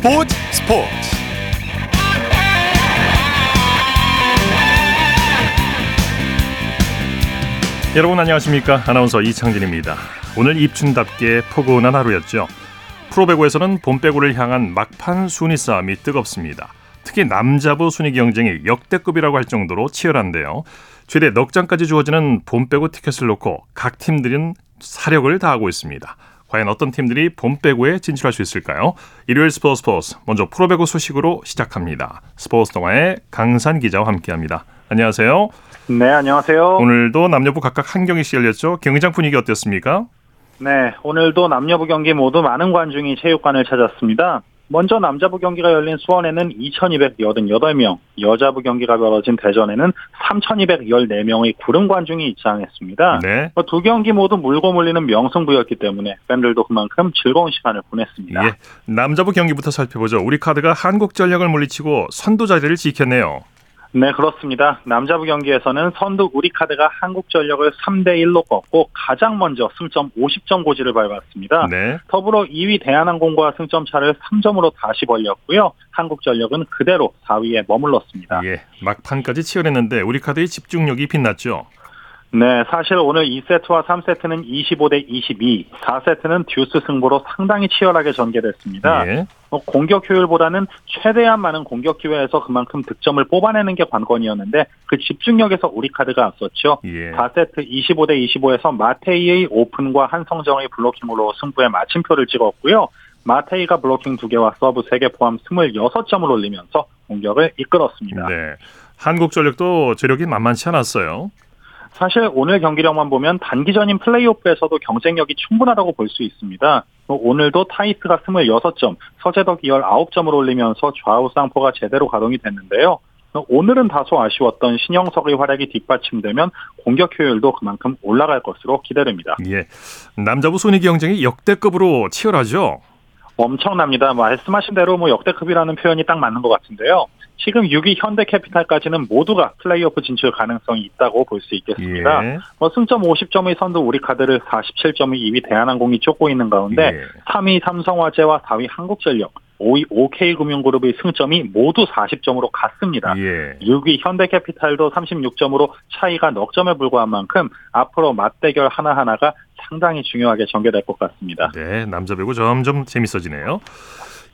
스포츠 스포츠. 여러분 안녕하십니까? 아나운서 이창진입니다. 오늘 입춘답게 포근한 하루였죠. 프로배구에서는 봄배구를 향한 막판 순위 싸움이 뜨겁습니다. 특히 남자부 순위 경쟁이 역대급이라고 할 정도로 치열한데요. 최대 넉 장까지 주어지는 봄배구 티켓을 놓고 각 팀들은 사력을 다하고 있습니다 과연 어떤 팀들이 봄 배구에 진출할 수 있을까요? 일요일 스포츠 스포츠 먼저 프로배구 소식으로 시작합니다. 스포츠 동아의 강산 기자와 함께합니다. 안녕하세요. 네, 안녕하세요. 오늘도 남녀부 각각 한 경기씩 열렸죠. 경기장 분위기 어땠습니까? 네, 오늘도 남녀부 경기 모두 많은 관중이 체육관을 찾았습니다. 먼저 남자부 경기가 열린 수원에는 2,288명, 여자부 경기가 벌어진 대전에는 3,214명의 구름 관중이 입장했습니다. 네. 두 경기 모두 물고 물리는 명승부였기 때문에 팬들도 그만큼 즐거운 시간을 보냈습니다. 예. 남자부 경기부터 살펴보죠. 우리 카드가 한국전력을 물리치고 선두 자리를 지켰네요. 네, 그렇습니다. 남자부 경기에서는 선두 우리카드가 한국전력을 3대 1로 꺾고 가장 먼저 승점 50점 고지를 밟았습니다. 네. 더불어 2위 대한항공과 승점 차를 3점으로 다시 벌렸고요. 한국전력은 그대로 4위에 머물렀습니다. 예. 막판까지 치열했는데 우리 카드의 집중력이 빛났죠. 네, 사실 오늘 2세트와 3세트는 25대 22, 4세트는 듀스 승부로 상당히 치열하게 전개됐습니다. 예. 뭐 공격 효율보다는 최대한 많은 공격 기회에서 그만큼 득점을 뽑아내는 게 관건이었는데 그 집중력에서 우리 카드가 앞섰죠. 예. 4세트 25대 25에서 마테이의 오픈과 한성정의 블로킹으로 승부에 마침표를 찍었고요. 마테이가 블로킹 2개와 서브 3개 포함 26점을 올리면서 공격을 이끌었습니다. 네. 한국전력도 저력이 만만치 않았어요. 사실 오늘 경기력만 보면 단기전인 플레이오프에서도 경쟁력이 충분하다고 볼 수 있습니다. 뭐 오늘도 타이스가 26점, 서재덕이 19점을 올리면서 좌우 쌍포가 제대로 가동이 됐는데요. 오늘은 다소 아쉬웠던 신영석의 활약이 뒷받침되면 공격 효율도 그만큼 올라갈 것으로 기대됩니다. 예. 남자부 순위 경쟁이 역대급으로 치열하죠. 엄청납니다. 말씀하신 대로 뭐 역대급이라는 표현이 딱 맞는 것 같은데요. 지금 6위 현대캐피탈까지는 모두가 플레이오프 진출 가능성이 있다고 볼 수 있겠습니다. 예. 뭐 승점 50점의 선두 우리카드를 47점의 2위 대한항공이 쫓고 있는 가운데 예. 3위 삼성화재와 4위 한국전력, 5위 OK금융그룹의 승점이 모두 40점으로 같습니다. 예. 6위 현대캐피탈도 36점으로 차이가 넉 점에 불과한 만큼 앞으로 맞대결 하나하나가 상당히 중요하게 전개될 것 같습니다. 네, 남자 배구 점점 재밌어지네요.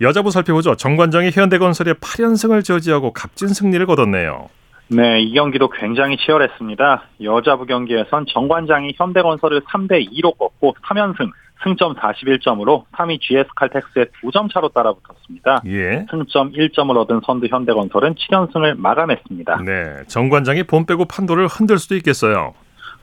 여자부 살펴보죠. 정관장이 현대건설의 8연승을 저지하고 값진 승리를 거뒀네요. 네, 이 경기도 굉장히 치열했습니다. 여자부 경기에선 정관장이 현대건설을 3대 2로 꺾고 3연승, 승점 41점으로 3위 GS칼텍스의 2점 차로 따라붙었습니다. 예. 승점 1점을 얻은 선두 현대건설은 7연승을 마감했습니다. 네, 정관장이 본 빼고 판도를 흔들 수도 있겠어요.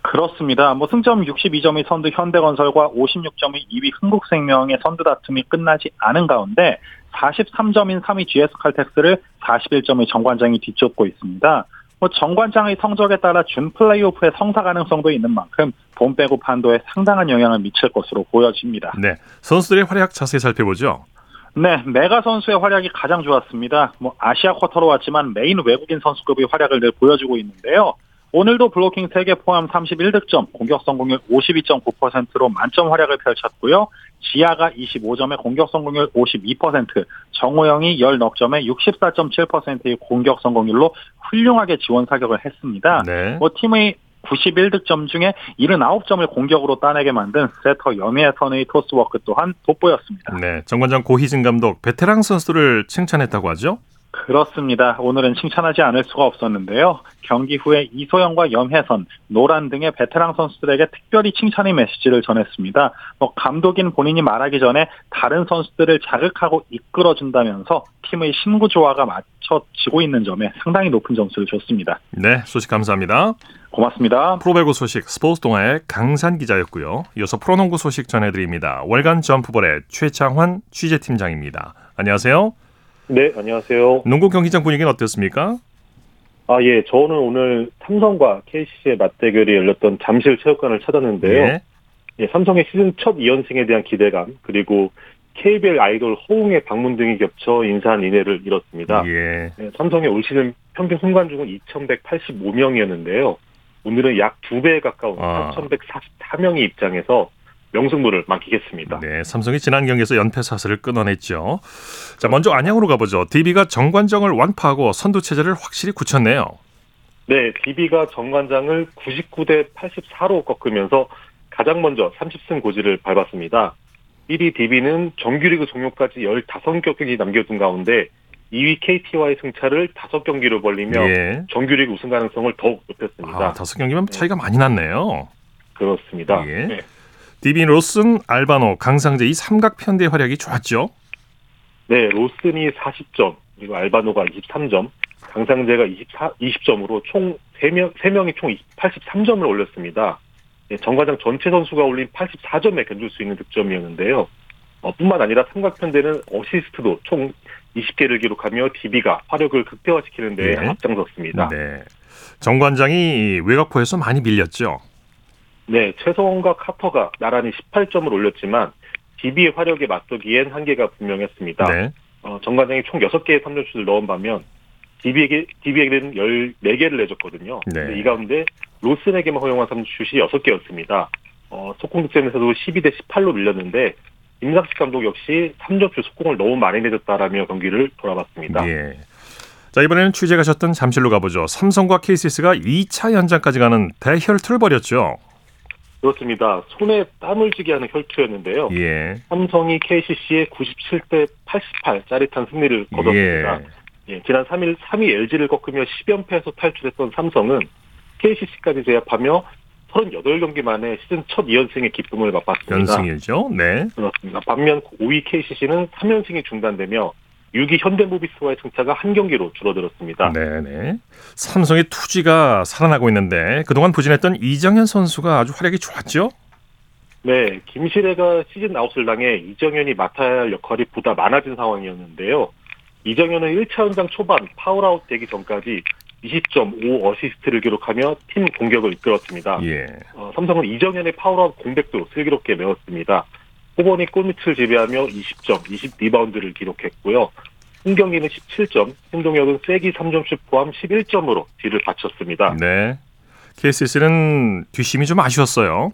그렇습니다. 뭐 승점 62점의 선두 현대건설과 56점의 2위 흥국생명의 선두 다툼이 끝나지 않은 가운데 43점인 3위 GS칼텍스를 41점의 정관장이 뒤쫓고 있습니다. 뭐 정관장의 성적에 따라 준 플레이오프의 성사 가능성도 있는 만큼 봄 배구 판도에 상당한 영향을 미칠 것으로 보여집니다. 네, 선수들의 활약 자세히 살펴보죠. 네, 메가 선수의 활약이 가장 좋았습니다. 뭐 아시아 쿼터로 왔지만 메인 외국인 선수급의 활약을 늘 보여주고 있는데요. 오늘도 블로킹 3개 포함 31득점, 공격 성공률 52.9%로 만점 활약을 펼쳤고요. 지아가 25점에 공격 성공률 52%, 정호영이 10넉점에 64.7%의 공격 성공률로 훌륭하게 지원 사격을 했습니다. 네. 뭐 팀의 91득점 중에 79점을 공격으로 따내게 만든 세터 염예선의 토스워크 또한 돋보였습니다. 네, 정관장 고희진 감독 베테랑 선수들을 칭찬했다고 하죠. 그렇습니다. 오늘은 칭찬하지 않을 수가 없었는데요. 경기 후에 이소영과 염혜선, 노란 등의 베테랑 선수들에게 특별히 칭찬의 메시지를 전했습니다. 뭐 감독인 본인이 말하기 전에 다른 선수들을 자극하고 이끌어준다면서 팀의 신구 조화가 맞춰지고 있는 점에 상당히 높은 점수를 줬습니다. 네, 소식 감사합니다. 고맙습니다. 프로배구 소식 스포츠 동아의 강산 기자였고요. 이어서 프로농구 소식 전해드립니다. 월간 점프볼의 최창환 취재팀장입니다. 안녕하세요. 네, 안녕하세요. 농구 경기장 분위기는 어땠습니까? 아, 예, 저는 오늘 삼성과 KCC의 맞대결이 열렸던 잠실 체육관을 찾았는데요. 네. 예, 삼성의 시즌 첫 2연승에 대한 기대감, 그리고 KBL 아이돌 호응의 방문 등이 겹쳐 인산인해를 이뤘습니다. 예. 예, 삼성의 올 시즌 평균 승관중은 2,185명이었는데요. 오늘은 약 두 배에 가까운 아. 4,144명이 입장해서 명승부를 맡기겠습니다. 네, 삼성이 지난 경기에서 연패 사슬을 끊어냈죠. 자, 먼저 안양으로 가보죠. DB가 정관정을 완파하고 선두 체제를 확실히 굳혔네요. 네, DB가 정관장을 99대 84로 꺾으면서 가장 먼저 30승 고지를 밟았습니다. 1위 DB는 정규리그 종료까지 15경기 남겨둔 가운데 2위 KT와의 승차를 5경기로 벌리며 예. 정규리그 우승 가능성을 더욱 높였습니다. 아, 다섯 경기면 차이가 많이 났네요. 그렇습니다. 예. 네. DB 로슨, 알바노, 강상재 이 삼각 편대 활약이 좋았죠. 네, 로슨이 40점, 그리고 알바노가 23점, 강상재가 24, 20점으로 총 3명, 3명이 총 83점을 올렸습니다. 네, 정과장 전체 선수가 올린 84점에 견줄 수 있는 득점이었는데요. 어, 뿐만 아니라 삼각편대는 어시스트도 총 20개를 기록하며 DB가 화력을 극대화시키는 데 네. 앞장섰습니다. 네. 정관장이 외곽포에서 많이 밀렸죠. 네, 최성원과 카터가 나란히 18점을 올렸지만 DB의 화력에 맞서기엔 한계가 분명했습니다. 네. 어, 정관장이 총 6개의 3점슛을 넣은 반면 DB에게, DB에게는 14개를 내줬거든요. 네. 이 가운데 로슨에게만 허용한 3점슛이 6개였습니다. 어, 속공 득점에서도 12대 18로 밀렸는데 임상식 감독 역시 3점슛 속공을 너무 많이 내줬다라며 경기를 돌아봤습니다. 예. 자, 이번에는 취재 가셨던 잠실로 가보죠. 삼성과 KCS가 2차 연장까지 가는 대혈투를 벌였죠. 그렇습니다. 손에 땀을 쥐게 하는 혈투였는데요. 예. 삼성이 KCC의 97대 88 짜릿한 승리를 거뒀습니다. 예. 예, 지난 3일 3위 LG를 꺾으며 10연패에서 탈출했던 삼성은 KCC까지 제압하며 38경기 만에 시즌 첫 2연승의 기쁨을 맛봤습니다. 연승이죠. 네. 그렇습니다. 반면 5위 KCC는 3연승이 중단되며 6위 현대모비스와의 승차가 한 경기로 줄어들었습니다. 네, 네. 삼성의 투지가 살아나고 있는데 그동안 부진했던 이정현 선수가 아주 활약이 좋았죠. 네, 김시래가 시즌 아웃을 당해 이정현이 맡아야 할 역할이 보다 많아진 상황이었는데요. 이정현은 1차 연장 초반 파울아웃 되기 전까지 20점 5어시스트를 기록하며 팀 공격을 이끌었습니다. 예. 어, 삼성은 이정현의 파울아웃 공백도 슬기롭게 메웠습니다. 코번이 골밑을 지배하며 20점, 20리바운드를 기록했고요. 홍경기는 17점, 신동혁은 쐐기 3점슛 포함 11점으로 뒤를 받쳤습니다. 네. KCC는 뒷심이 좀 아쉬웠어요.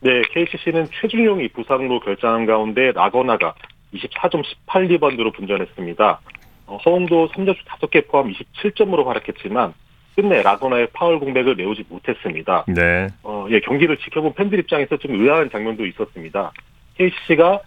네, KCC는 최준용이 부상으로 결장한 가운데 라건아가 24점 18리바운드로 분전했습니다. 어, 허웅도 3점슛 5개 포함 27점으로 활약했지만 끝내 라건아의 파울 공백을 메우지 못했습니다. 네. 어, 예, 경기를 지켜본 팬들 입장에서 좀 의아한 장면도 있었습니다. KCC가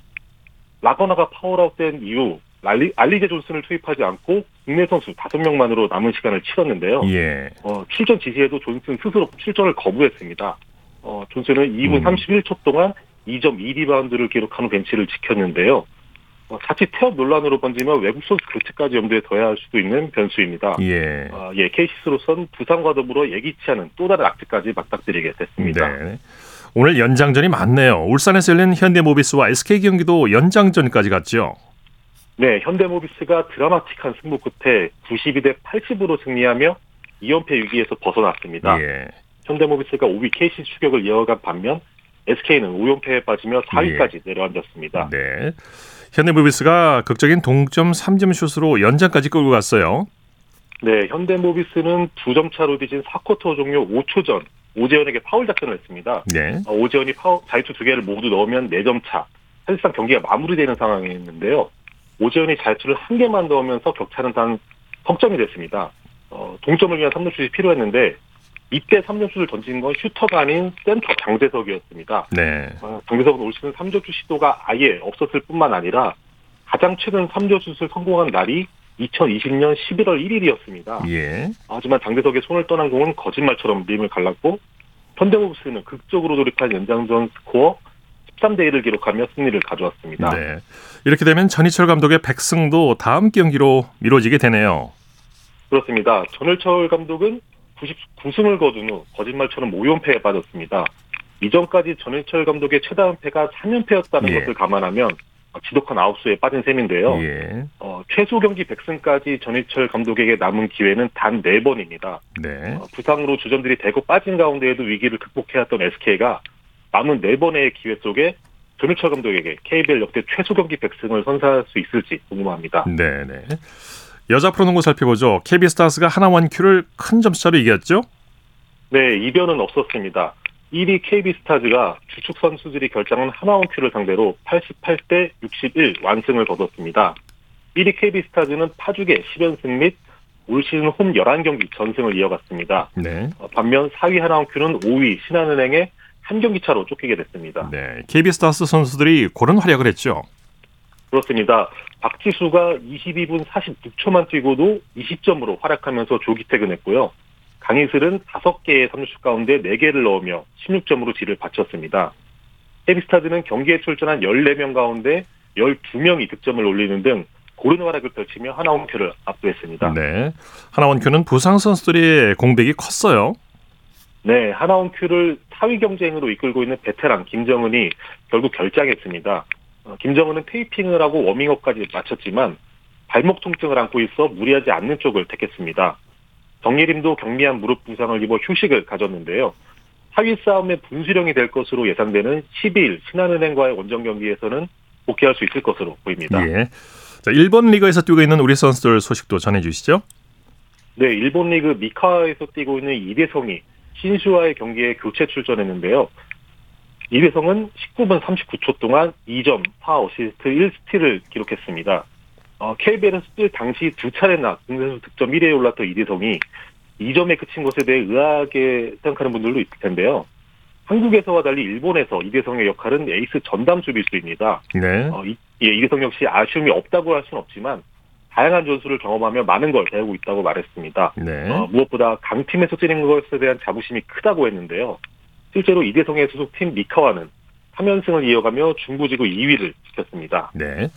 라건아가 파울아웃된 이후 알리, 알리제 존슨을 투입하지 않고 국내 선수 5명만으로 남은 시간을 치렀는데요. 예. 어, 출전 지시에도 존슨 스스로 출전을 거부했습니다. 어, 존슨은 2분 음. 31초 동안 2.2리바운드를 기록한 후 벤치를 지켰는데요. 어, 자칫 태업 논란으로 번지면 외국 선수 교체까지 염두에 둬야 할 수도 있는 변수입니다. 예. 어, 예, KCS로선 부상과 더불어 예기치 않은 또 다른 악재까지 맞닥뜨리게 됐습니다. 네. 오늘 연장전이 많네요. 울산에서 열린 현대모비스와 SK 경기도 연장전까지 갔죠. 네, 현대모비스가 드라마틱한 승부 끝에 92대 80으로 승리하며 2연패 위기에서 벗어났습니다. 예. 현대모비스가 5위 KC 추격을 이어간 반면 SK는 5연패에 빠지며 4위까지 내려앉았습니다. 네. 현대모비스가 극적인 동점 3점 슛으로 연장까지 끌고 갔어요. 네, 현대모비스는 2점 차로 뒤진 4쿼터 종료 5초 전 오재현에게 파울 작전을 했습니다. 네. 어, 오재현이 파울, 자유투 두 개를 모두 넣으면 4점 차. 사실상 경기가 마무리되는 상황이었는데요. 오재현이 자유투를 한 개만 넣으면서 격차는 단 석점이 됐습니다. 어, 동점을 위한 3점슛이 필요했는데 이때 3점슛을 던진 건 슈터가 아닌 센터 장재석이었습니다. 네. 어, 장재석은 올 시즌 3점슛 시도가 아예 없었을 뿐만 아니라 가장 최근 3점슛을 성공한 날이 2020년 11월 1일이었습니다. 예. 하지만 장재석의 손을 떠난 공은 거짓말처럼 림을 갈랐고 현대모비스는 극적으로 돌입한 연장전 스코어 13대 1을 기록하며 승리를 가져왔습니다. 네. 이렇게 되면 전희철 감독의 백승도 다음 경기로 미뤄지게 되네요. 그렇습니다. 전일철 감독은 99승을 거둔 후 거짓말처럼 5연패에 빠졌습니다. 이전까지 전일철 감독의 최다 연패가 3연패였다는 예. 것을 감안하면 지독한 아웃수에 빠진 셈인데요. 예. 어, 최소 경기 100승까지 전일철 감독에게 남은 기회는 단 4번입니다. 네. 어, 부상으로 주전들이 대거 빠진 가운데에도 위기를 극복해왔던 SK가 남은 4번의 기회 속에 전일철 감독에게 KBL 역대 최소 경기 100승을 선사할 수 있을지 궁금합니다. 네, 네. 여자 프로농구 살펴보죠. KB스타스가 하나 원 큐를 큰 점수차로 이겼죠? 네, 이변은 없었습니다. 1위 KB스타즈가 주축 선수들이 결정한 하나원큐를 상대로 88대 61 완승을 거뒀습니다. 1위 KB스타즈는 파죽의 10연승 및 올 시즌 홈 11경기 전승을 이어갔습니다. 네. 어, 반면 4위 하나원큐는 5위 신한은행에 한 경기 차로 쫓기게 됐습니다. 네. KB스타스 선수들이 고른 활약을 했죠. 그렇습니다. 박지수가 22분 46초만 뛰고도 20점으로 활약하면서 조기 퇴근했고요. 강희슬은 5개의 3슛 가운데 4개를 넣으며 16점으로 뒤를 바쳤습니다. 헤비스타즈는 경기에 출전한 14명 가운데 12명이 득점을 올리는 등 고른 활약을 펼치며 하나원큐를 압도했습니다. 네. 하나원큐는 부상 선수들의 공백이 컸어요. 네, 하나원큐를 4위 경쟁으로 이끌고 있는 베테랑 김정은이 결국 결장했습니다. 어, 김정은은 테이핑을 하고 워밍업까지 마쳤지만 발목 통증을 안고 있어 무리하지 않는 쪽을 택했습니다. 정예림도 경미한 무릎 부상을 입어 휴식을 가졌는데요. 4위 싸움의 분수령이 될 것으로 예상되는 12일 신한은행과의 원정 경기에서는 복귀할 수 있을 것으로 보입니다. 예. 자, 일본 리그에서 뛰고 있는 우리 선수들 소식도 전해 주시죠. 네, 일본 리그 미카와에서 뛰고 있는 이대성이 신슈와의 경기에 교체 출전했는데요. 이대성은 19분 39초 동안 2점, 4어시스트 1스틸을 기록했습니다. 어, KBL에서 뛸 당시 두 차례나 국내 선수 득점 1위에 올랐던 이대성이 2점에 그친 것에 대해 의아하게 생각하는 분들도 있을 텐데요. 한국에서와 달리 일본에서 이대성의 역할은 에이스 전담 수비수입니다. 네. 어, 이, 예, 이대성 역시 아쉬움이 없다고 할 수는 없지만 다양한 전술을 경험하며 많은 걸 배우고 있다고 말했습니다. 네. 어, 무엇보다 강팀에서 뛰는 것에 대한 자부심이 크다고 했는데요. 실제로 이대성의 소속팀 미카와는 3연승을 이어가며 중부지구 2위를 지켰습니다. 네.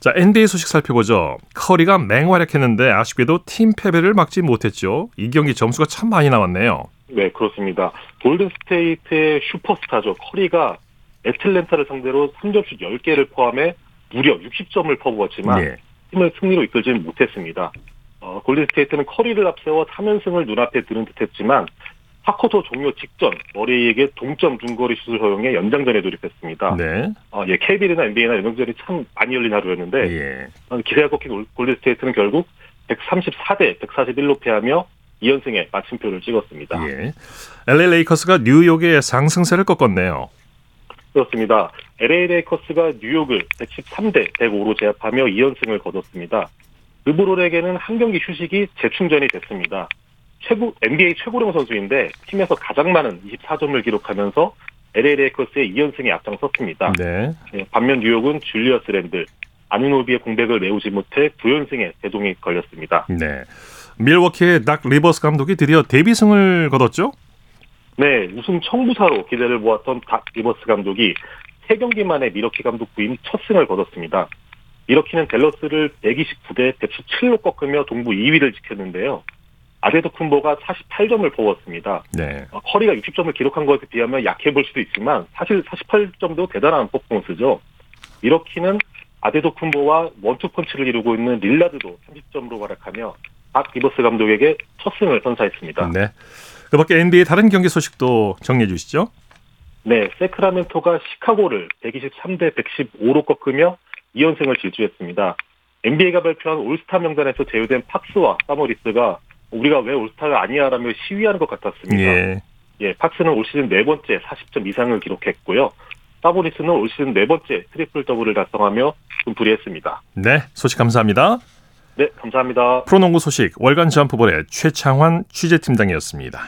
자, NBA 소식 살펴보죠. 커리가 맹활약했는데 아쉽게도 팀 패배를 막지 못했죠. 이 경기 점수가 참 많이 나왔네요. 네, 그렇습니다. 골든스테이트의 슈퍼스타죠. 커리가 애틀랜타를 상대로 3점슛 10개를 포함해 무려 60점을 퍼부었지만 예. 팀을 승리로 이끌지는 못했습니다. 어, 골든스테이트는 커리를 앞세워 3연승을 눈앞에 두는 듯했지만 4쿼터 종료 직전 머레이에게 동점 중거리 슛을 허용해 연장전에 돌입했습니다. 네. 어, 예, KBL이나 NBA나 연장전이 참 많이 열린 하루였는데 예. 어, 기세가 꺾인 골- 골든스테이트는 결국 134대 141로 패하며 2연승에 마침표를 찍었습니다. 예. LA 레이커스가 뉴욕의 상승세를 꺾었네요. 그렇습니다. LA 레이커스가 뉴욕을 113대 105로 제압하며 2연승을 거뒀습니다. 르브론에게는 한 경기 휴식이 재충전이 됐습니다. 최고 NBA 최고령 선수인데 팀에서 가장 많은 24점을 기록하면서 LA 레이커스의 2연승에 앞장섰습니다. 네. 예, 반면 뉴욕은 줄리어스 랜들, 아누노비의 공백을 메우지 못해 9연승에 제동이 걸렸습니다. 네. 밀워키의 닥 리버스 감독이 드디어 데뷔승을 거뒀죠? 네, 우승 청부사로 기대를 모았던 닥 리버스 감독이 3경기 만에 밀워키 감독 부임 첫 승을 거뒀습니다. 밀워키는 댈러스를 129대 117로 꺾으며 동부 2위를 지켰는데요. 아데토쿤보가 48점을 퍼부었습니다. 네. 어, 커리가 60점을 기록한 것에 비하면 약해 보일 수도 있지만 사실 48점도 대단한 퍼포먼스죠. 밀워키는 아데토쿤보와 원투펀치를 이루고 있는 릴라드도 30점으로 활약하며 닥 리버스 감독에게 첫 승을 선사했습니다. 네. 그 밖에 NBA 다른 경기 소식도 정리해 주시죠. 네, 새크라멘토가 시카고를 123대 115로 꺾으며 2연승을 질주했습니다. NBA가 발표한 올스타 명단에서 제외된 팍스와 사보니스가 우리가 왜 올스타가 아니야라며 시위하는 것 같았습니다. 예. 예, 팍스는 올 시즌 네 번째 40점 이상을 기록했고요. 사보니스는 올 시즌 네 번째 트리플 더블을 달성하며 좀 불리했습니다. 네. 소식 감사합니다. 네, 감사합니다. 프로농구 소식 월간 점프볼의 최창환 취재팀장이었습니다.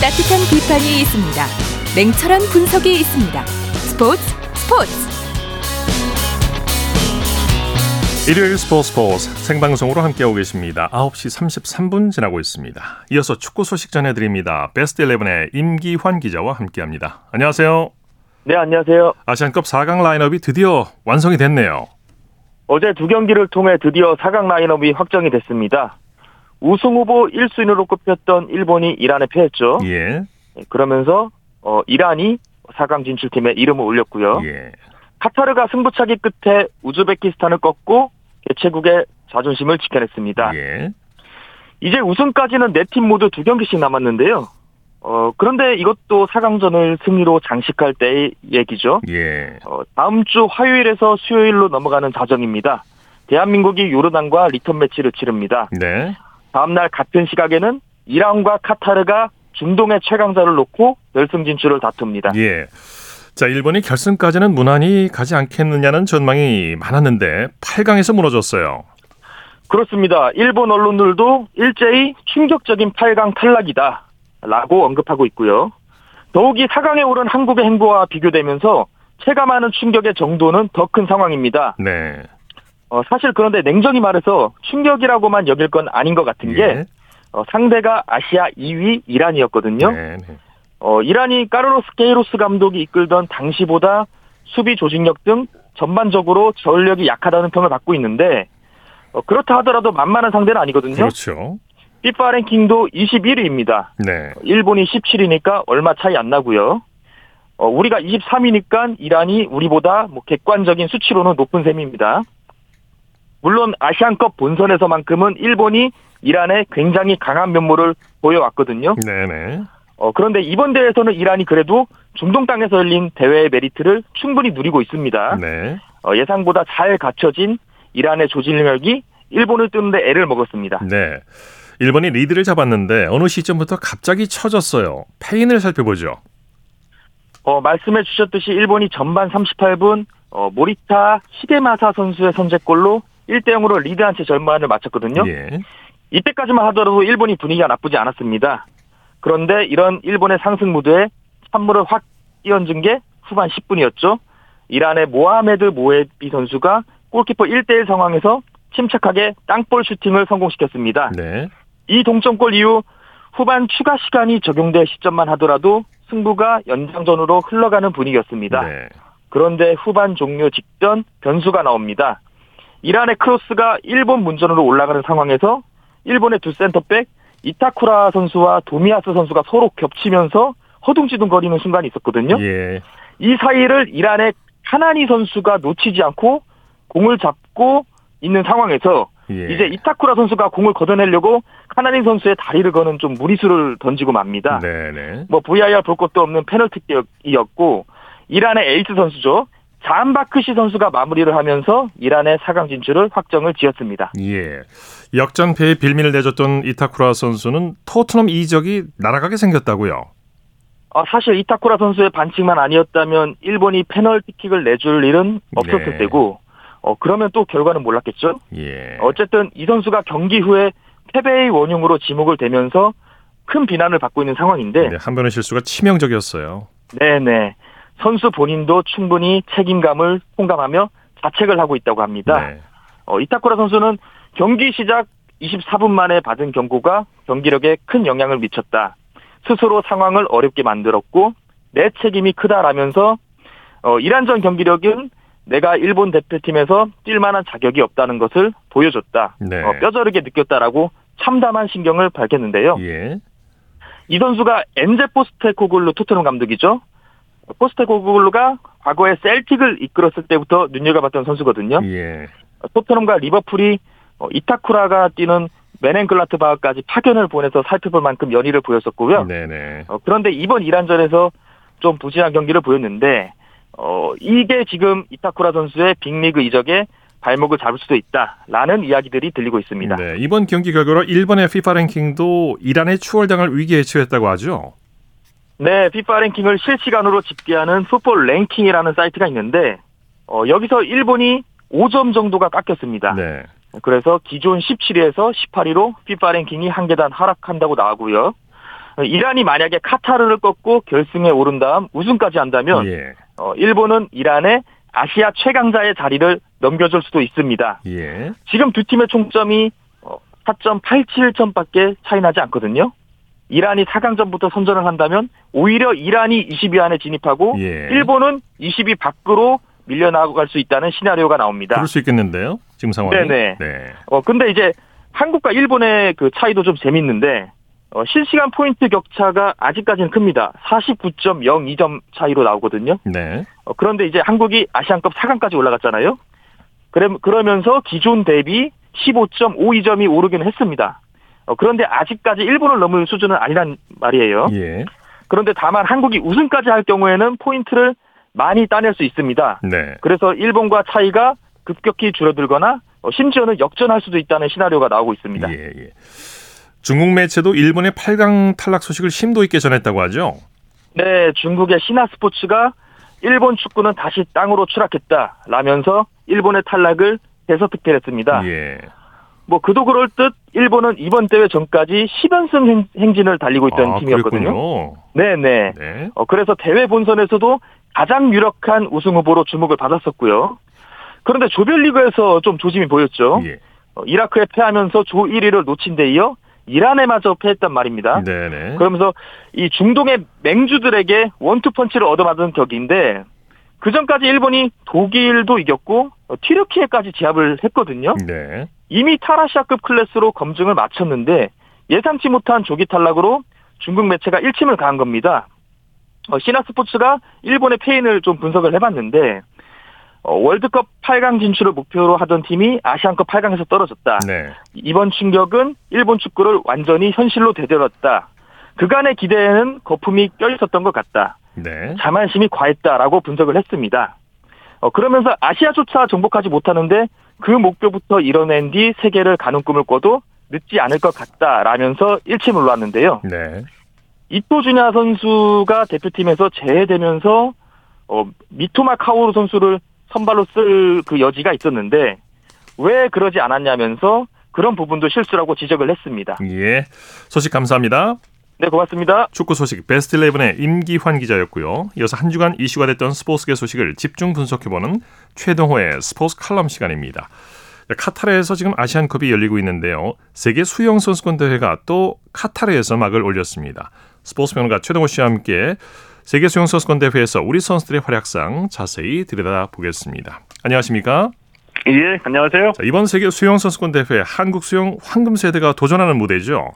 따뜻한 비판이 있습니다. 냉철한 분석이 있습니다. 스포츠 스포츠 일요일 스포츠 스포츠 생방송으로 함께하고 계십니다. 9시 33분 지나고 있습니다. 이어서 축구 소식 전해드립니다. 베스트 11의 임기환 기자와 함께합니다. 안녕하세요. 네, 안녕하세요. 아시안컵 4강 라인업이 드디어 완성이 됐네요. 어제 두 경기를 통해 드디어 4강 라인업이 확정이 됐습니다. 우승 후보 1순위로 꼽혔던 일본이 이란에 패했죠. 예, 네, 그러면서 어, 이란이 4강 진출팀에 이름을 올렸고요. 예, 카타르가 승부차기 끝에 우즈베키스탄을 꺾고 개최국의 자존심을 지켜냈습니다. 예. 이제 우승까지는 네 팀 모두 두 경기씩 남았는데요. 어, 그런데 이것도 4강전을 승리로 장식할 때의 얘기죠. 예. 어, 다음 주 화요일에서 수요일로 넘어가는 자정입니다. 대한민국이 요르단과 리턴 매치를 치릅니다. 네. 다음날 같은 시각에는 이란과 카타르가 중동의 최강자를 놓고 결승 진출을 다툽니다. 예. 자, 일본이 결승까지는 무난히 가지 않겠느냐는 전망이 많았는데 8강에서 무너졌어요. 그렇습니다. 일본 언론들도 일제히 충격적인 8강 탈락이다. 라고 언급하고 있고요. 더욱이 4강에 오른 한국의 행보와 비교되면서 체감하는 충격의 정도는 더 큰 상황입니다. 네. 어, 사실 그런데 냉정히 말해서 충격이라고만 여길 건 아닌 것 같은 게 예. 어, 상대가 아시아 2위 이란이었거든요. 네, 네. 어, 이란이 까르로스 케이로스 감독이 이끌던 당시보다 수비 조직력 등 전반적으로 전력이 약하다는 평을 받고 있는데 어, 그렇다 하더라도 만만한 상대는 아니거든요. 그렇죠. 피파 랭킹도 21위입니다. 네. 일본이 17위니까 얼마 차이 안 나고요. 어, 우리가 23위니까 이란이 우리보다 뭐 객관적인 수치로는 높은 셈입니다. 물론 아시안컵 본선에서만큼은 일본이 이란에 굉장히 강한 면모를 보여왔거든요. 네, 네. 어, 그런데 이번 대회에서는 이란이 그래도 중동 땅에서 열린 대회의 메리트를 충분히 누리고 있습니다. 네. 어, 예상보다 잘 갖춰진 이란의 조직력이 일본을 뚫는데 애를 먹었습니다. 네. 일본이 리드를 잡았는데 어느 시점부터 갑자기 처졌어요. 패인을 살펴보죠. 어, 말씀해 주셨듯이 일본이 전반 38분 어, 모리타 히데마사 선수의 선제골로 1대 0으로 리드한 채 전반을 마쳤거든요. 예. 이때까지만 하더라도 일본이 분위기가 나쁘지 않았습니다. 그런데 이런 일본의 상승 무드에 찬물을 확 끼얹은 게 후반 10분이었죠. 이란의 모하메드 모에비 선수가 골키퍼 1대1 상황에서 침착하게 땅볼 슈팅을 성공시켰습니다. 네. 이 동점골 이후 후반 추가 시간이 적용될 시점만 하더라도 승부가 연장전으로 흘러가는 분위기였습니다. 네. 그런데 후반 종료 직전 변수가 나옵니다. 이란의 크로스가 일본 문전으로 올라가는 상황에서 일본의 두 센터백 이타쿠라 선수와 도미아스 선수가 서로 겹치면서 허둥지둥거리는 순간이 있었거든요. 예. 이 사이를 이란의 카나니 선수가 놓치지 않고 공을 잡고 있는 상황에서 예. 이제 이타쿠라 선수가 공을 걷어내려고 카나니 선수의 다리를 거는 좀 무리수를 던지고 맙니다. 네, 네. 뭐 VAR 볼 것도 없는 페널티킥이었고 이란의 에이스 선수죠. 잔바크시 선수가 마무리를 하면서 이란의 4강 진출을 확정을 지었습니다. 예. 역전패의 빌미를 내줬던 이타쿠라 선수는 토트넘 이적이 날아가게 생겼다고요. 아, 사실 이타쿠라 선수의 반칙만 아니었다면 일본이 페널티킥을 내줄 일은 없었을 네. 테고 어, 그러면 또 결과는 몰랐겠죠. 예. 어쨌든 이 선수가 경기 후에 패배의 원흉으로 지목을 되면서 큰 비난을 받고 있는 상황인데 네, 한 번의 실수가 치명적이었어요. 네네 선수 본인도 충분히 책임감을 통감하며 자책을 하고 있다고 합니다. 네. 어, 이타쿠라 선수는 경기 시작 24분 만에 받은 경고가 경기력에 큰 영향을 미쳤다. 스스로 상황을 어렵게 만들었고 내 책임이 크다라면서 어, 이란 전 경기력은 내가 일본 대표팀에서 뛸 만한 자격이 없다는 것을 보여줬다. 네. 어, 뼈저리게 느꼈다라고 참담한 신경을 밝혔는데요. 예. 이 선수가 엔제 포스테코글루 토트넘 감독이죠. 포스테코글루가 과거에 셀틱을 이끌었을 때부터 눈여겨봤던 선수거든요. 예. 토트넘과 리버풀이 어, 이타쿠라가 뛰는 메넨글라트바흐까지 파견을 보내서 살펴볼 만큼 연의를 보였었고요. 네, 네. 어, 그런데 이번 이란전에서 좀 부진한 경기를 보였는데 어, 이게 지금 이타쿠라 선수의 빅리그 이적에 발목을 잡을 수도 있다라는 이야기들이 들리고 있습니다. 네, 이번 경기 결과로 일본의 FIFA 랭킹도 이란의 추월당할 위기에 처했다고 하죠. 네, FIFA 랭킹을 실시간으로 집계하는 풋볼 랭킹이라는 사이트가 있는데 어, 여기서 일본이 5점 정도가 깎였습니다. 네. 그래서 기존 17위에서 18위로 FIFA 랭킹이 한 계단 하락한다고 나오고요. 어, 이란이 만약에 카타르를 꺾고 결승에 오른 다음 우승까지 한다면 예. 어, 일본은 이란의 아시아 최강자의 자리를 넘겨줄 수도 있습니다. 예. 지금 두 팀의 총점이 어, 4.87점밖에 차이 나지 않거든요. 이란이 4강전부터 선전을 한다면 오히려 이란이 20위 안에 진입하고 예. 일본은 20위 밖으로 밀려나갈 수 있다는 시나리오가 나옵니다. 그럴 수 있겠는데요. 지금 상황이. 네네. 네. 어, 근데 이제 한국과 일본의 그 차이도 좀 재밌는데, 어, 실시간 포인트 격차가 아직까지는 큽니다. 49.02점 차이로 나오거든요. 네. 어, 그런데 이제 한국이 아시안컵 4강까지 올라갔잖아요. 그래, 그러면서 기존 대비 15.52점이 오르긴 했습니다. 어, 그런데 아직까지 일본을 넘을 수준은 아니란 말이에요. 예. 그런데 다만 한국이 우승까지 할 경우에는 포인트를 많이 따낼 수 있습니다. 네. 그래서 일본과 차이가 급격히 줄어들거나 어, 심지어는 역전할 수도 있다는 시나리오가 나오고 있습니다. 예, 예. 중국 매체도 일본의 8강 탈락 소식을 심도 있게 전했다고 하죠. 네, 중국의 신화 스포츠가 일본 축구는 다시 땅으로 추락했다라면서 일본의 탈락을 대서특필했습니다. 예. 뭐 그도 그럴 듯 일본은 이번 대회 전까지 10연승 행, 행진을 달리고 있던 아, 팀이었거든요. 그랬군요. 네, 네. 네. 어, 그래서 대회 본선에서도 가장 유력한 우승 후보로 주목을 받았었고요. 그런데 조별리그에서 좀 조짐이 보였죠. 예. 어, 이라크에 패하면서 조 1위를 놓친 데 이어 이란에마저 패했단 말입니다. 네네. 그러면서 이 중동의 맹주들에게 원투펀치를 얻어맞은 격인데 그 전까지 일본이 독일도 이겼고 어, 튀르키예까지 제압을 했거든요. 네. 이미 타라시아급 클래스로 검증을 마쳤는데 예상치 못한 조기 탈락으로 중국 매체가 일침을 가한 겁니다. 어, 신화 스포츠가 일본의 패인을 좀 분석을 해봤는데 어, 월드컵 8강 진출을 목표로 하던 팀이 아시안컵 8강에서 떨어졌다. 네. 이번 충격은 일본 축구를 완전히 현실로 되돌았다. 그간의 기대에는 거품이 껴있었던 것 같다. 네. 자만심이 과했다라고 분석을 했습니다. 어, 그러면서 아시아조차 정복하지 못하는데 그 목표부터 이뤄낸 뒤 세계를 가는 꿈을 꿔도 늦지 않을 것 같다라면서 일침을 놓았는데요. 네. 이토주냐 선수가 대표팀에서 제외되면서 어, 미토마 카오루 선수를 선발로 쓸 그 여지가 있었는데 왜 그러지 않았냐면서 그런 부분도 실수라고 지적을 했습니다. 예. 소식 감사합니다. 네, 고맙습니다. 축구 소식 베스트 11의 임기환 기자였고요. 이어서 한 주간 이슈가 됐던 스포츠계 소식을 집중 분석해보는 최동호의 스포츠 칼럼 시간입니다. 카타르에서 지금 아시안컵이 열리고 있는데요. 세계 수영 선수권 대회가 또 카타르에서 막을 올렸습니다. 스포츠 평론가 최동호 씨와 함께 세계 수영 선수권 대회에서 우리 선수들의 활약상 자세히 들여다보겠습니다. 안녕하십니까? 예, 안녕하세요. 자, 이번 세계 수영 선수권 대회 한국 수영 황금 세대가 도전하는 무대죠.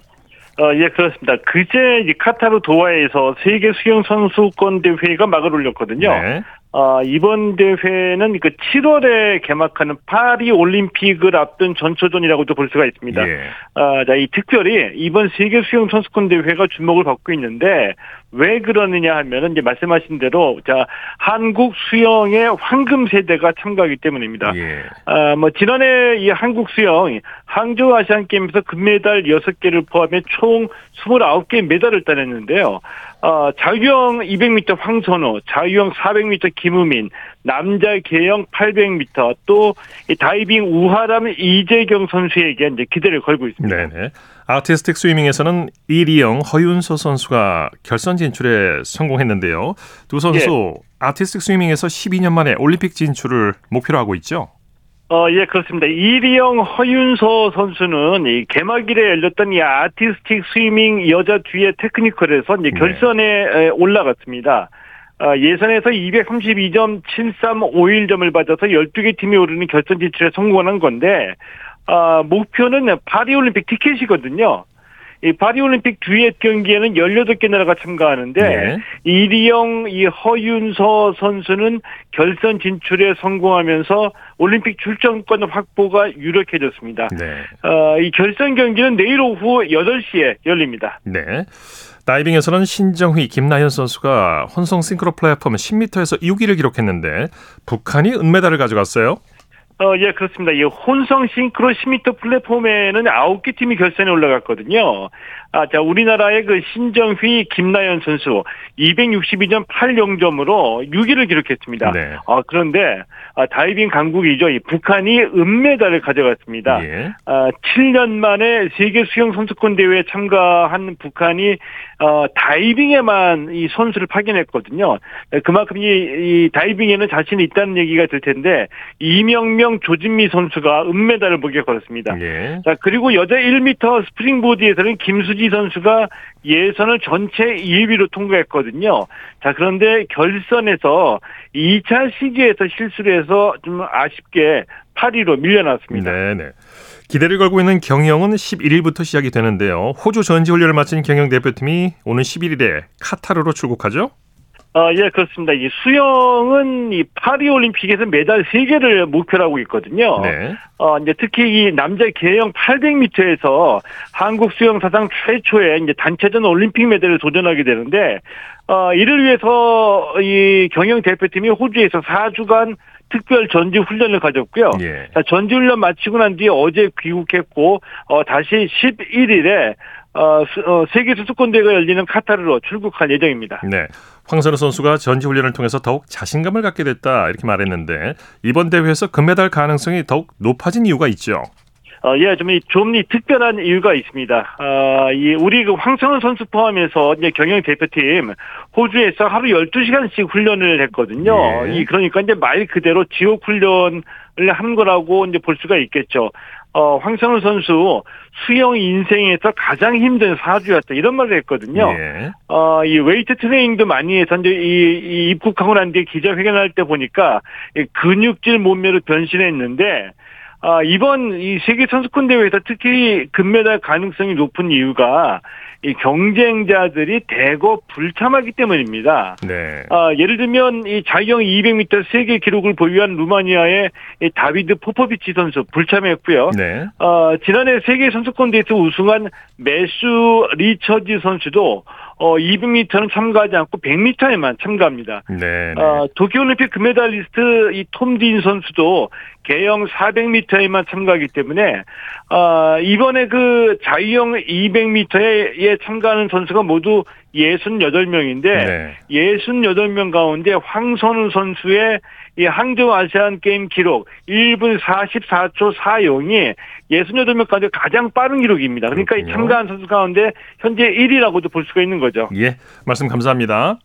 어, 예, 그렇습니다. 그제 이 카타르 도하에서 세계 수영 선수권 대회가 막을 올렸거든요. 네. 어, 이번 대회는 그 7월에 개막하는 파리 올림픽을 앞둔 전초전이라고도 볼 수가 있습니다. 예. 아, 자, 이 특별히 이번 세계 수영 선수권 대회가 주목을 받고 있는데 왜 그러느냐 하면은 이제 말씀하신 대로 자, 한국 수영의 황금 세대가 참가하기 때문입니다. 예. 아, 뭐 지난해 이 한국 수영 항저우 아시안 게임에서 금메달 6개를 포함해 총 29개 메달을 따냈는데요. 어, 자유형 200m 황선우, 자유형 400m 김우민, 남자 계영 800m 또이 다이빙 우하람 이재경 선수에게 이제 기대를 걸고 있습니다. 네네. 아티스틱 스위밍에서는 이리영, 허윤서 선수가 결선 진출에 성공했는데요. 두 선수 아티스틱 스위밍에서 12년 만에 올림픽 진출을 목표로 하고 있죠. 어, 예, 그렇습니다. 이리영, 허윤서 선수는 이 개막일에 열렸던 이 아티스틱 스위밍 여자 뒤에 테크니컬에서 이제 네. 결선에 에, 올라갔습니다. 어, 예선에서 232점 7351점을 받아서 12개 팀이 오르는 결선 진출에 성공한 건데, 아, 목표는 파리올림픽 티켓이거든요. 이 파리올림픽 듀엣 경기에는 18개 나라가 참가하는데, 네. 이리영, 이 허윤서 선수는 결선 진출에 성공하면서 올림픽 출전권 확보가 유력해졌습니다. 네. 어, 이 결선 경기는 내일 오후 8시에 열립니다. 네. 다이빙에서는 신정휘, 김나현 선수가 혼성 싱크로 플랫폼 10m에서 6위를 기록했는데 북한이 은메달을 가져갔어요. 어, 예, 그렇습니다. 이 혼성 싱크로 10m 플랫폼에는 9개 팀이 결선에 올라갔거든요. 아, 자, 우리나라의 그 신정휘, 김나연 선수 262점 80점으로 6위를 기록했습니다. 네. 아, 그런데 아, 다이빙 강국이죠. 이 북한이 은메달을 가져갔습니다. 예. 아, 7년 만에 세계 수영 선수권 대회에 참가한 북한이 어, 다이빙에만 이 선수를 파견했거든요. 네, 그만큼 이, 이 다이빙에는 자신이 있다는 얘기가 될 텐데 이명명 조진미 선수가 은메달을 목에 걸었습니다. 예. 자 그리고 여자 1m 스프링보드에서는 김수지 선수가 예선을 전체 2위로 통과했거든요. 자 그런데 결선에서 2차 시기에서 실수를 해서 좀 아쉽게 8위로 밀려났습니다. 네, 네. 기대를 걸고 있는 경영은 11일부터 시작이 되는데요. 호주 전지훈련을 마친 경영 대표팀이 오는 11일에 카타르로 출국하죠? 어, 예, 그렇습니다. 이 수영은 이 파리올림픽에서 메달 3개를 목표로 하고 있거든요. 네. 어, 이제 특히 이 남자 계영 800m에서 한국 수영 사상 최초의 이제 단체전 올림픽 메달을 도전하게 되는데, 어, 이를 위해서 이 경영 대표팀이 호주에서 4주간 특별 전지 훈련을 가졌고요. 예. 자, 전지 훈련 마치고 난 뒤에 어제 귀국했고, 어, 다시 11일에 어, 수- 어, 세계 수수권대회가 열리는 카타르로 출국할 예정입니다. 네. 황선우 선수가 전지 훈련을 통해서 더욱 자신감을 갖게 됐다 이렇게 말했는데 이번 대회에서 금메달 가능성이 더욱 높아진 이유가 있죠. 어, 예, 좀, 이, 좀, 이, 특별한 이유가 있습니다. 어, 이, 우리 그 황선우 선수 포함해서, 이제 경영 대표팀, 호주에서 하루 12시간씩 훈련을 했거든요. 예. 이, 그러니까 이제 말 그대로 지옥 훈련을 한 거라고 이제 볼 수가 있겠죠. 어, 황선우 선수, 수영 인생에서 가장 힘든 4주였다. 이런 말을 했거든요. 예. 어, 이 웨이트 트레이닝도 많이 해서 이제 이, 이 입국하고 난 뒤에 기자회견할 때 보니까 이 근육질 몸매로 변신했는데 아, 이번 이 세계 선수권 대회에서 특히 금메달 가능성이 높은 이유가 이 경쟁자들이 대거 불참하기 때문입니다. 네. 아, 예를 들면 이 자유형 200m 세계 기록을 보유한 루마니아의 이 다비드 포포비치 선수 불참했고요. 네. 어, 지난해 세계 선수권 대회에서 우승한 매수 리처지 선수도 어, 200m는 참가하지 않고 100m에만 참가합니다. 네. 네. 어, 도쿄올림픽 금메달리스트 이 톰딘 선수도 개영 400m에만 참가하기 때문에 어, 이번에 그 자유형 200m에 참가하는 선수가 모두 68명인데 네. 68명 가운데 황선우 선수의 이 항저우 아시안 게임 기록 1분 44초 40이 68명 가운데 가장 빠른 기록입니다. 그러니까 이 그렇군요. 참가한 선수 가운데 현재 1위라고도 볼 수가 있는 거죠. 예. 말씀 감사합니다.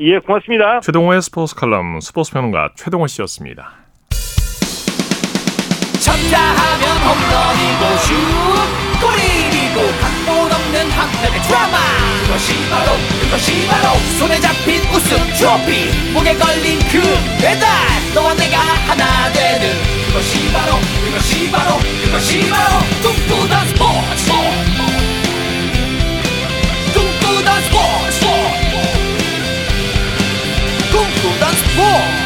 예, 고맙습니다. 최동호의 스포츠 칼럼 스포츠 평론가 최동호 씨였습니다. 쳤다 하면 홈런이고 슛 골이고 각본 없는 한편의 드라마 그것이 바로 그것이 바로 손에 잡힌 우승 트로피 목에 걸린 그 배달 너와 내가 하나 되는 그것이 바로 그것이 바로 그것이 바로 꿈꾸던 스포츠 꿈꾸던 스포츠 꿈꾸던 스포츠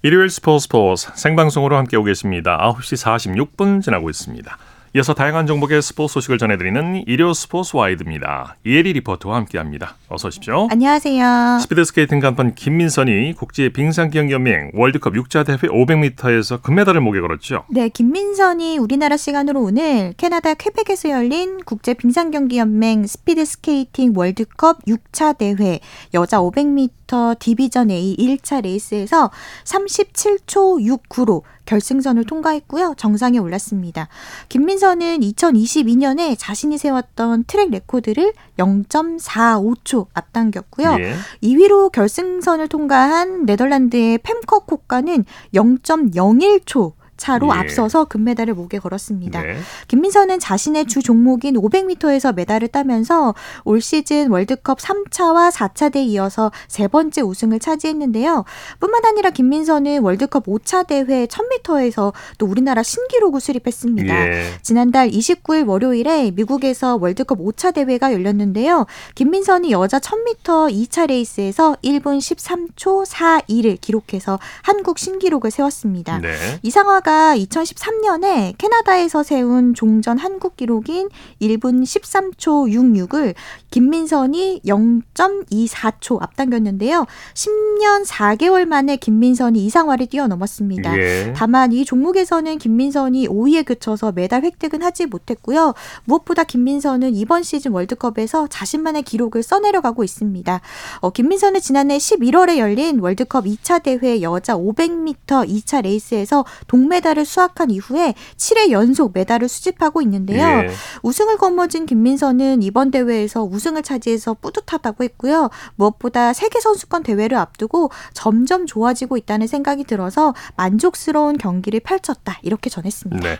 일요일 스포츠 스포츠 생방송으로 함께 오겠습니다. 9시 46분 지나고 있습니다. 이어서 다양한 종목의 스포츠 소식을 전해드리는 일요 스포츠 와이드입니다. 이혜리 리포터와 함께합니다. 어서 오십시오. 안녕하세요. 스피드 스케이팅 간판 김민선이 국제 빙상경기연맹 월드컵 6차 대회 500m에서 금메달을 목에 걸었죠. 네, 김민선이 우리나라 시간으로 오늘 캐나다 퀘벡에서 열린 국제 빙상경기연맹 스피드 스케이팅 월드컵 6차 대회 여자 500m 디비전 A 1차 레이스에서 37초 69로 결승선을 통과했고요. 정상에 올랐습니다. 김민선은 2022년에 자신이 세웠던 트랙 레코드를 0.45초 앞당겼고요. 예. 2위로 결승선을 통과한 네덜란드의 펨커 콕과는 0.01초 차로 예. 앞서서 금메달을 목에 걸었습니다. 네. 김민선은 자신의 주 종목인 500m에서 메달을 따면서 올 시즌 월드컵 3차와 4차 대에 이어서 세 번째 우승을 차지했는데요. 뿐만 아니라 김민선은 월드컵 5차 대회 1000m에서 또 우리나라 신기록을 수립했습니다. 예. 지난달 29일 월요일에 미국에서 월드컵 5차 대회가 열렸는데요. 김민선이 여자 1000m 2차 레이스에서 1분 13초 42를 기록해서 한국 신기록을 세웠습니다. 네. 이상화 가 2013년에 캐나다에서 세운 종전 한국 기록인 1분 13초 66을 김민선이 0.24초 앞당겼는데요. 10년 4개월 만에 김민선이 이상화를 뛰어넘었습니다. 예. 다만 이 종목에서는 김민선이 5위에 그쳐서 메달 획득은 하지 못했고요. 무엇보다 김민선은 이번 시즌 월드컵에서 자신만의 기록을 써내려가고 있습니다. 어, 김민선은 지난해 11월에 열린 월드컵 2차 대회 여자 500m 2차 레이스에서 동메 달을 수확한 이후에 7회 연속 메달을 수집하고 있는데요. 예. 우승을 거머쥔 김민선은 이번 대회에서 우승을 차지해서 뿌듯하다고 했고요. 무엇보다 세계 선수권 대회를 앞두고 점점 좋아지고 있다는 생각이 들어서 만족스러운 경기를 펼쳤다 이렇게 전했습니다. 네.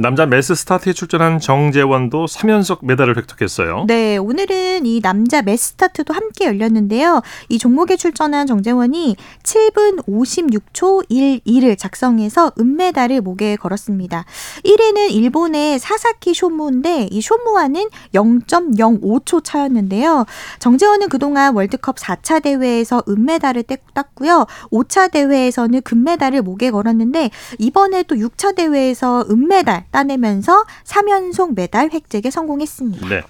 남자 메스 스타트에 출전한 정재원도 3연속 메달을 획득했어요. 네, 오늘은 이 남자 메스타트도 함께 열렸는데요. 이 종목에 출전한 정재원이 7분 56초 11을 작성해서 은메달을 목에 걸었습니다. 1위는 일본의 사사키 쇼무인데 이 쇼무와는 0.05초 차였는데요. 정재원은 그동안 월드컵 4차 대회에서 은메달을 땄고요. 5차 대회에서는 금메달을 목에 걸었는데 이번에 또 6차 대회에서 은메달 따내면서 3연속 메달 획득에 성공했습니다. 네.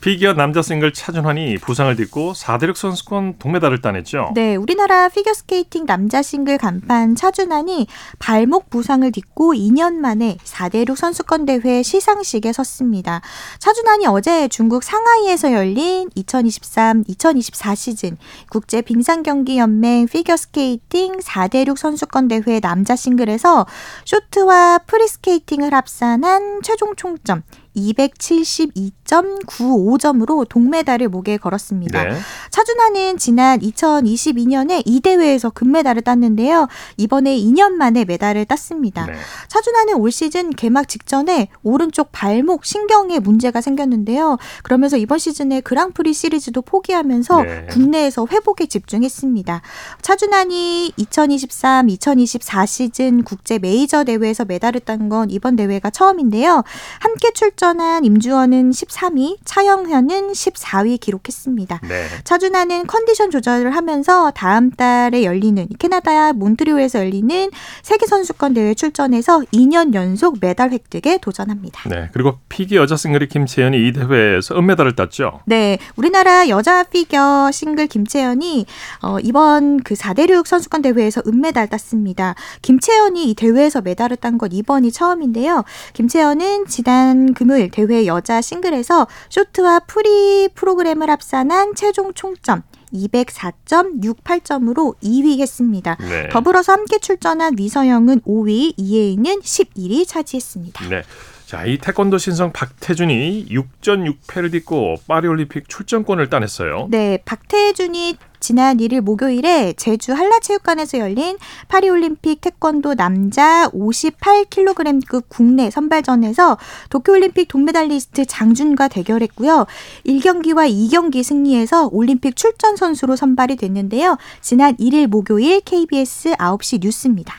피겨 남자 싱글 차준환이 부상을 딛고 4대륙 선수권 동메달을 따냈죠. 네, 우리나라 피겨 스케이팅 남자 싱글 간판 차준환이 발목 부상을 딛고 2년 만에 4대륙 선수권 대회 시상식에 섰습니다. 차준환이 어제 중국 상하이에서 열린 2023-2024 시즌 국제 빙상 경기 연맹 피겨 스케이팅 4대륙 선수권 대회 남자 싱글에서 쇼트와 프리스케이팅을 합산한 최종 총점 272.95점으로 동메달을 목에 걸었습니다. 네. 차준환은 지난 2022년에 이 대회에서 금메달을 땄는데요. 이번에 2년 만에 메달을 땄습니다. 네. 차준환은 올 시즌 개막 직전에 오른쪽 발목 신경에 문제가 생겼는데요. 그러면서 이번 시즌에 그랑프리 시리즈도 포기하면서 네. 국내에서 회복에 집중했습니다. 차준환이 2023, 2024 시즌 국제 메이저 대회에서 메달을 딴 건 이번 대회가 처음인데요. 함께 출전 한 임주원은 13위, 차영현은 14위 기록했습니다. 네. 차준하는 컨디션 조절을 하면서 다음 달에 열리는 캐나다 몬트리올에서 열리는 세계 선수권 대회 출전해서 2년 연속 메달 획득에 도전합니다. 네. 그리고 피겨 여자 싱글의 김채연이 이 대회에서 은메달을 땄죠. 네, 우리나라 여자 피겨 싱글 김채연이 어, 이번 그 4대륙 선수권 대회에서 은메달 땄습니다. 김채연이 이 대회에서 메달을 딴 건 이번이 처음인데요. 김채연은 지난 금요일 대회 여자 싱글에서 쇼트와 프리 프로그램을 합산한 최종 총점 204.68점으로 2위 했습니다. 네. 더불어서 함께 출전한 위서영은 5위, 이혜인은 11위 차지했습니다. 네. 자, 이 태권도 신성 박태준이 6전 6패를 딛고 파리올림픽 출전권을 따냈어요. 네, 박태준이 지난 1일 목요일에 제주 한라체육관에서 열린 파리올림픽 태권도 남자 58kg급 국내 선발전에서 도쿄올림픽 동메달리스트 장준과 대결했고요. 1경기와 2경기 승리해서 올림픽 출전 선수로 선발이 됐는데요. 지난 1일 목요일 KBS 9시 뉴스입니다.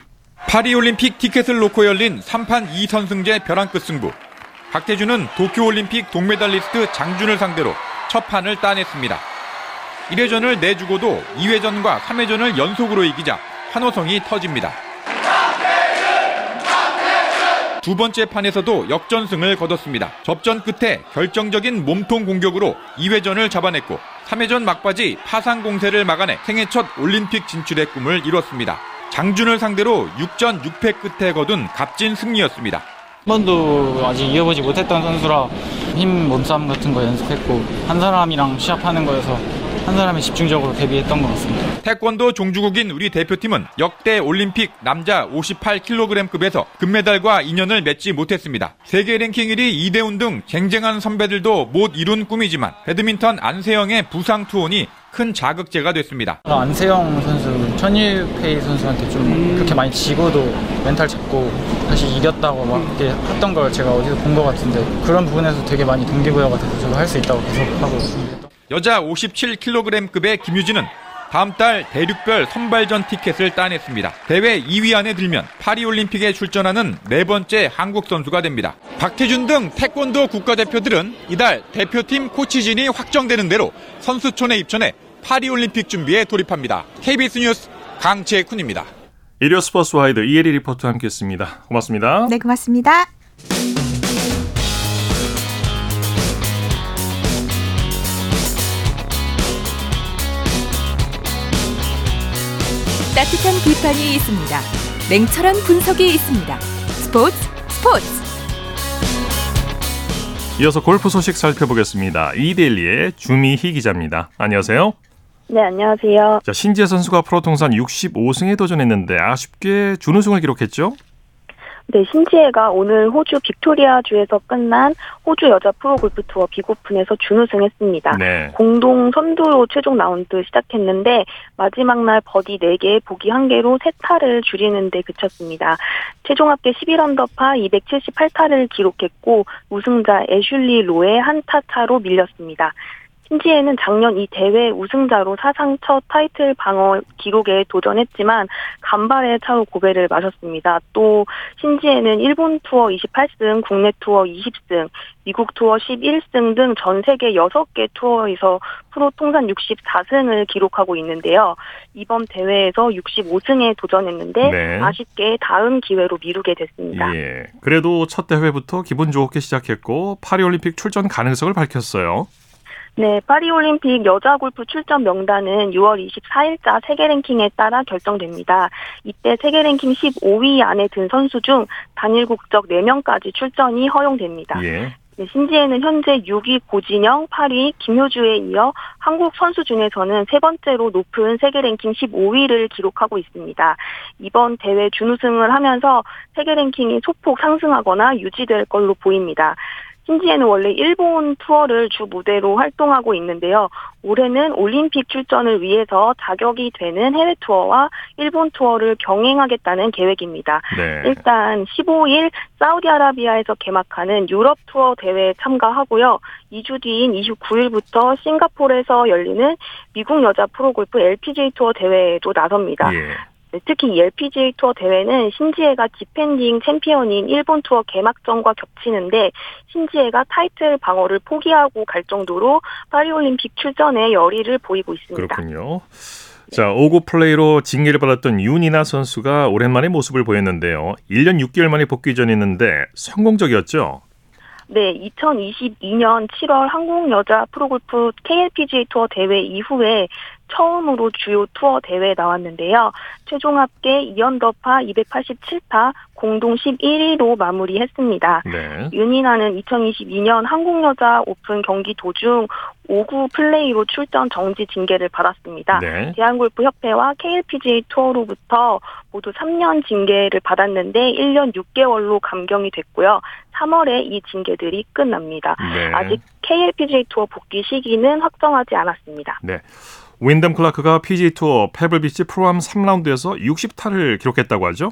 파리올림픽 티켓을 놓고 열린 3판 2선승제 벼랑 끝 승부. 박태준은 도쿄올림픽 동메달리스트 장준을 상대로 첫 판을 따냈습니다. 1회전을 내주고도 2회전과 3회전을 연속으로 이기자 환호성이 터집니다. 두 번째 판에서도 역전승을 거뒀습니다. 접전 끝에 결정적인 몸통 공격으로 2회전을 잡아냈고 3회전 막바지 파상 공세를 막아내 생애 첫 올림픽 진출의 꿈을 이뤘습니다. 장준을 상대로 6전 6패 끝에 거둔 값진 승리였습니다. 한 번도 아직 이겨보지 못했던 선수라 힘 몸싸움 같은 거 연습했고 한 사람이랑 시합하는 거여서 한 사람이 집중적으로 대비했던 것 같습니다. 태권도 종주국인 우리 대표팀은 역대 올림픽 남자 58kg급에서 금메달과 인연을 맺지 못했습니다. 세계 랭킹 1위 이대훈 등 쟁쟁한 선배들도 못 이룬 꿈이지만 배드민턴 안세영의 부상 투혼이 큰 자극제가 됐습니다. 안세영 선수, 천일페이 선수한테 좀 그렇게 많이 지고도 멘탈 잡고 다시 이겼다고 막 이렇게 했던 걸 제가 어디서 본 것 같은데 그런 부분에서 되게 많이 동기부여가 돼서 저도 할 수 있다고 계속 하고 있습니다. 여자 57kg급의 김유진은 다음 달 대륙별 선발전 티켓을 따냈습니다. 대회 2위 안에 들면 파리올림픽에 출전하는 네 번째 한국 선수가 됩니다. 박태준 등 태권도 국가대표들은 이달 대표팀 코치진이 확정되는 대로 선수촌에 입촌해 파리올림픽 준비에 돌입합니다. KBS 뉴스 강재훈입니다. 일요 스포츠 와이드 이혜리 리포터와 함께했습니다. 고맙습니다. 네, 고맙습니다. 따뜻한 비판이 있습니다. 냉철한 분석이 있습니다. 스포츠 스포츠 이어서 골프 소식 살펴보겠습니다. 이데일리의 주미희 기자입니다. 안녕하세요. 네, 안녕하세요. 자, 신지애 선수가 프로 통산 65승에 도전했는데 아쉽게 준우승을 기록했죠? 네, 신지애가 오늘 호주 빅토리아주에서 끝난 호주 여자 프로골프 투어 빅오픈에서 준우승했습니다. 네. 공동 선두로 최종 라운드 시작했는데 마지막 날 버디 4개, 보기 1개로 3타를 줄이는 데 그쳤습니다. 최종 합계 11언더파 278타를 기록했고 우승자 애슐리 로의 한타 차로 밀렸습니다. 신지혜는 작년 이 대회 우승자로 사상 첫 타이틀 방어 기록에 도전했지만 간발의 차로 고배를 마셨습니다. 또 신지혜는 일본 투어 28승, 국내 투어 20승, 미국 투어 11승 등 전 세계 6개 투어에서 프로 통산 64승을 기록하고 있는데요. 이번 대회에서 65승에 도전했는데 네. 아쉽게 다음 기회로 미루게 됐습니다. 예. 그래도 첫 대회부터 기분 좋게 시작했고 파리올림픽 출전 가능성을 밝혔어요. 네, 파리올림픽 여자 골프 출전 명단은 6월 24일자 세계 랭킹에 따라 결정됩니다. 이때 세계 랭킹 15위 안에 든 선수 중 단일 국적 4명까지 출전이 허용됩니다. 예. 네, 신지혜는 현재 6위 고진영, 8위 김효주에 이어 한국 선수 중에서는 세 번째로 높은 세계 랭킹 15위를 기록하고 있습니다. 이번 대회 준우승을 하면서 세계 랭킹이 소폭 상승하거나 유지될 걸로 보입니다. 신지혜는 원래 일본 투어를 주 무대로 활동하고 있는데요. 올해는 올림픽 출전을 위해서 자격이 되는 해외 투어와 일본 투어를 병행하겠다는 계획입니다. 네. 일단 15일 사우디아라비아에서 개막하는 유럽 투어 대회에 참가하고요. 2주 뒤인 29일부터 싱가포르에서 열리는 미국 여자 프로골프 LPGA 투어 대회에도 나섭니다. 예. 네, 특히 이 LPGA 투어 대회는 신지애가 디펜딩 챔피언인 일본 투어 개막전과 겹치는데 신지애가 타이틀 방어를 포기하고 갈 정도로 파리올림픽 출전에 열의를 보이고 있습니다. 그렇군요. 자, 오구 플레이로 징계를 받았던 윤이나 선수가 오랜만에 모습을 보였는데요. 1년 6개월 만에 복귀전이었는데 성공적이었죠. 네, 2022년 7월 한국 여자 프로골프 KLPGA 투어 대회 이후에 처음으로 주요 투어 대회에 나왔는데요. 최종 합계 2언더파 287타 공동 11위로 마무리했습니다. 네. 윤이나는 2022년 한국여자 오픈 경기 도중 오구 플레이로 출전 정지 징계를 받았습니다. 네. 대한골프협회와 KLPGA 투어로부터 모두 3년 징계를 받았는데 1년 6개월로 감경이 됐고요. 3월에 이 징계들이 끝납니다. 네. 아직 KLPGA 투어 복귀 시기는 확정하지 않았습니다. 네. 윈덤 클라크가 PGA 투어 페블비치 프로암 3라운드에서 60타를 기록했다고 하죠?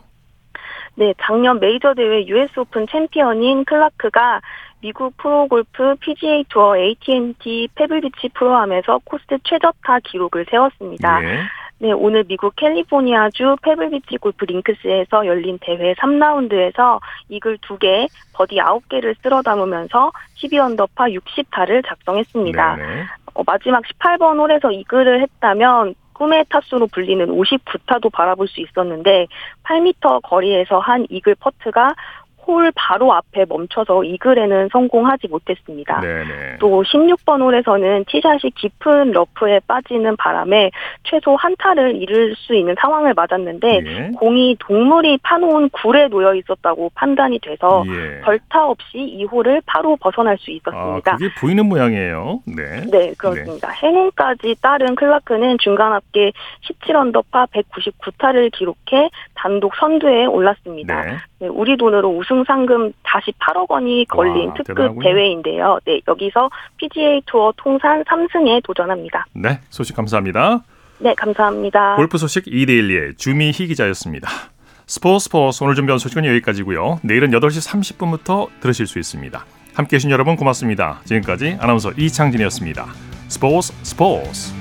네, 작년 메이저 대회 US 오픈 챔피언인 클라크가 미국 프로골프 PGA 투어 AT&T 페블비치 프로암에서 코스 최저타 기록을 세웠습니다. 예. 네, 오늘 미국 캘리포니아주 페블비치 골프 링크스에서 열린 대회 3라운드에서 이글 2개, 버디 9개를 쓸어 담으면서 12언더파 60타를 작성했습니다. 네네. 어, 마지막 18번 홀에서 이글을 했다면 꿈의 타수로 불리는 59타도 바라볼 수 있었는데 8m 거리에서 한 이글 퍼트가 홀 바로 앞에 멈춰서 이글에는 성공하지 못했습니다. 네네. 또 16번 홀에서는 티샷이 깊은 러프에 빠지는 바람에 최소 한 타를 잃을 수 있는 상황을 맞았는데 예. 공이 동물이 파놓은 굴에 놓여 있었다고 판단이 돼서 예. 벌타 없이 이 홀을 바로 벗어날 수 아, 있었습니다. 그게 보이는 모양이에요. 네. 네, 그렇습니다. 행운까지 따른 클라크는 중간 합계 17언더파 199타를 기록해 단독 선두에 올랐습니다. 네. 네, 우리 돈으로 우승 상금 다시 8억 원이 걸린 와, 특급 대단하군요. 대회인데요. 네, 여기서 PGA 투어 통산 3승에 도전합니다. 네. 소식 감사합니다. 네, 감사합니다. 골프 소식 이데일리의 주미희 기자였습니다. 스포츠 스포츠 오늘 준비한 소식은 여기까지고요. 내일은 8시 30분부터 들으실 수 있습니다. 함께해 주신 여러분 고맙습니다. 지금까지 아나운서 이창진이었습니다. 스포츠 스포츠